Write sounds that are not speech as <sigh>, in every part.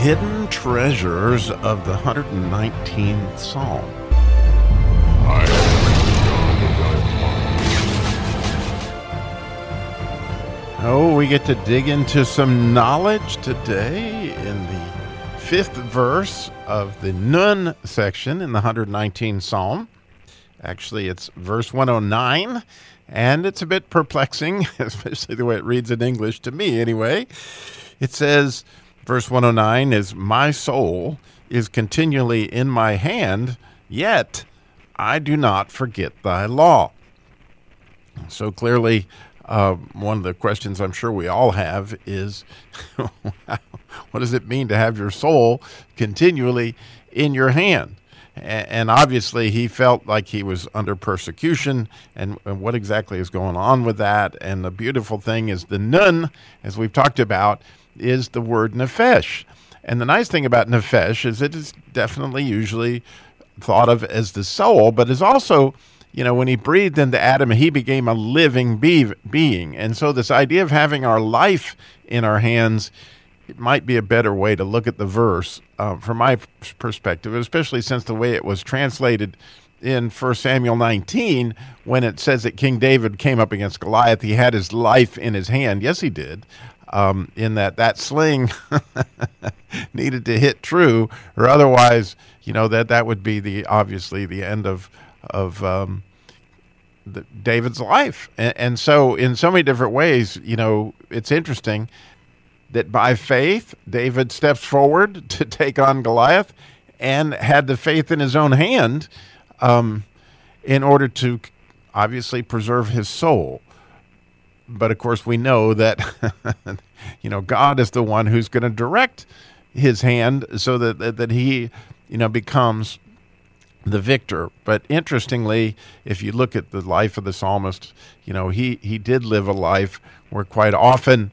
hidden treasures of the 119th Psalm. Oh, we get to dig into some knowledge today in the fifth verse of the Nun section in the 119th Psalm. Actually, it's verse 109, and it's a bit perplexing, <laughs> especially the way it reads in English to me, anyway. It says, verse 109 is, My soul is continually in my hand, yet I do not forget thy law. So clearly, uh, one of the questions I'm sure we all have is <laughs> what does it mean to have your soul continually in your hand? And obviously, he felt like he was under persecution, and, and what exactly is going on with that? And the beautiful thing is, the nun, as we've talked about, is the word nefesh. And the nice thing about nefesh is it is definitely usually thought of as the soul, but is also you know, when he breathed into Adam, he became a living be- being. And so, this idea of having our life in our hands, it might be a better way to look at the verse uh, from my perspective, especially since the way it was translated in 1 Samuel 19, when it says that King David came up against Goliath, he had his life in his hand. Yes, he did. Um, in that that sling <laughs> needed to hit true, or otherwise, you know that that would be the obviously the end of of um, the, David's life. And, and so, in so many different ways, you know, it's interesting that by faith, David steps forward <laughs> to take on Goliath and had the faith in his own hand um, in order to obviously preserve his soul. But of course, we know that, <laughs> you know, God is the one who's going to direct his hand so that, that, that he, you know, becomes the victor. But interestingly, if you look at the life of the psalmist, you know, he, he did live a life where quite often,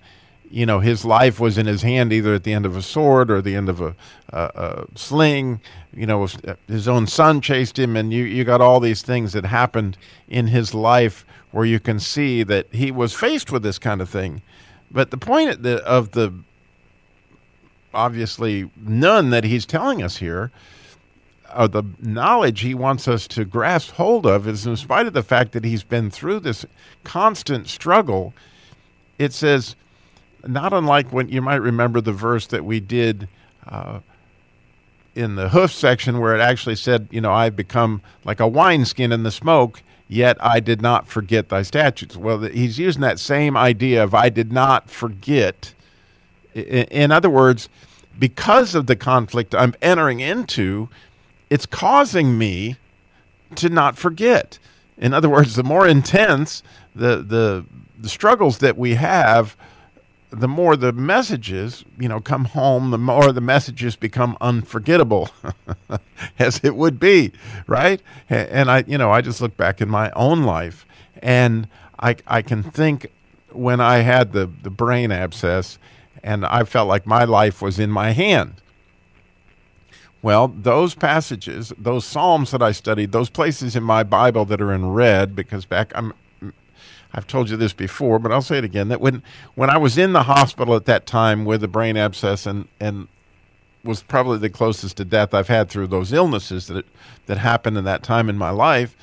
you know, his life was in his hand either at the end of a sword or the end of a, a, a sling. You know, his own son chased him, and you, you got all these things that happened in his life where you can see that he was faced with this kind of thing. But the point of the, of the obviously Nun that he's telling us here uh, the knowledge he wants us to grasp hold of is in spite of the fact that he's been through this constant struggle, it says, not unlike when you might remember the verse that we did uh, in the hoof section where it actually said, you know, I've become like a wineskin in the smoke, yet I did not forget thy statutes. Well, he's using that same idea of I did not forget. In other words, because of the conflict I'm entering into, it's causing me to not forget. In other words, the more intense the the the struggles that we have, the more the messages, you know, come home, the more the messages become unforgettable, <laughs> as it would be, right? And I, you know, I just look back in my own life, and I I can think when I had the the brain abscess, and I felt like my life was in my hand well, those passages, those Psalms that I studied, those places in my Bible that are in red, because back I'm I've told you this before, but I'll say it again that when when I was in the hospital at that time with a brain abscess and and was probably the closest to death I've had through those illnesses that that happened in that time in my life.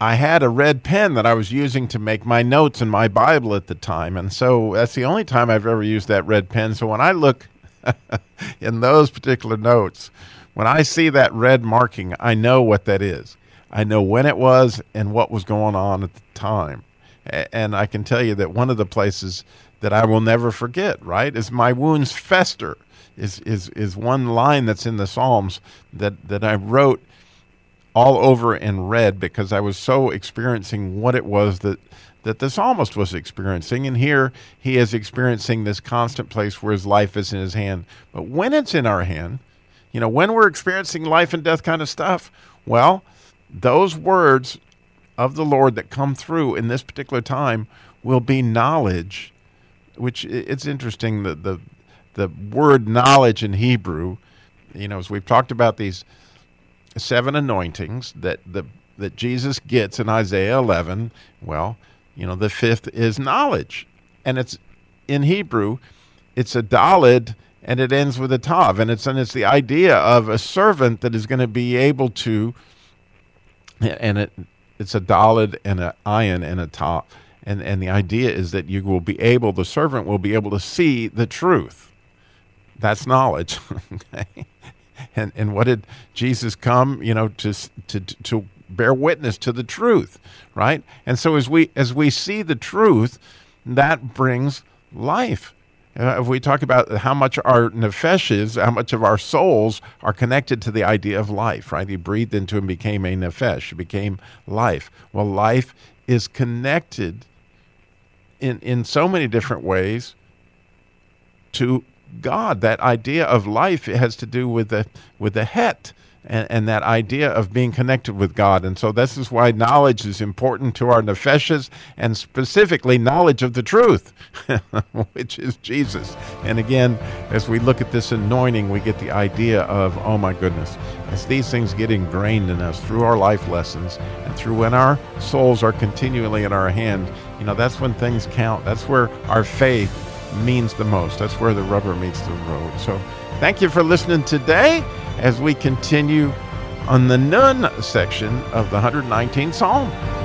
I had a red pen that I was using to make my notes in my Bible at the time, and so that's the only time I've ever used that red pen. So when I look <laughs> in those particular notes, when I see that red marking, I know what that is. I know when it was and what was going on at the time. And I can tell you that one of the places that I will never forget, right, is my wounds fester. Is, is, is one line that's in the Psalms that, that I wrote all over in red because I was so experiencing what it was that that the psalmist was experiencing. And here he is experiencing this constant place where his life is in his hand. But when it's in our hand, you know, when we're experiencing life and death kind of stuff, well, those words of the Lord that come through in this particular time will be knowledge, which it's interesting that the the word knowledge in Hebrew, you know, as we've talked about these seven anointings that the that Jesus gets in Isaiah 11, well, you know, the fifth is knowledge. And it's in Hebrew, it's a dalid and it ends with a tav, and it's and it's the idea of a servant that is going to be able to, and it it's a dalid and an ayin and a tav, and and the idea is that you will be able, the servant will be able to see the truth. That's knowledge. <laughs> okay? And and what did Jesus come, you know, to to to bear witness to the truth, right? And so as we as we see the truth, that brings life. Uh, if we talk about how much our nefeshes, how much of our souls are connected to the idea of life, right? He breathed into and became a nefesh, became life. Well, life is connected in, in so many different ways to God. That idea of life has to do with the with the het, and, and, that idea of being connected with God. And so this is why knowledge is important to our nefeshes, and specifically knowledge of the truth, <laughs> which is Jesus. And again, as we look at this anointing, we get the idea of, oh my goodness, as these things get ingrained in us through our life lessons and through when our souls are continually in our hand, you know, that's when things count. That's where our faith means the most. That's where the rubber meets the road. So thank you for listening today as we continue on the Nun section of the 119th Psalm.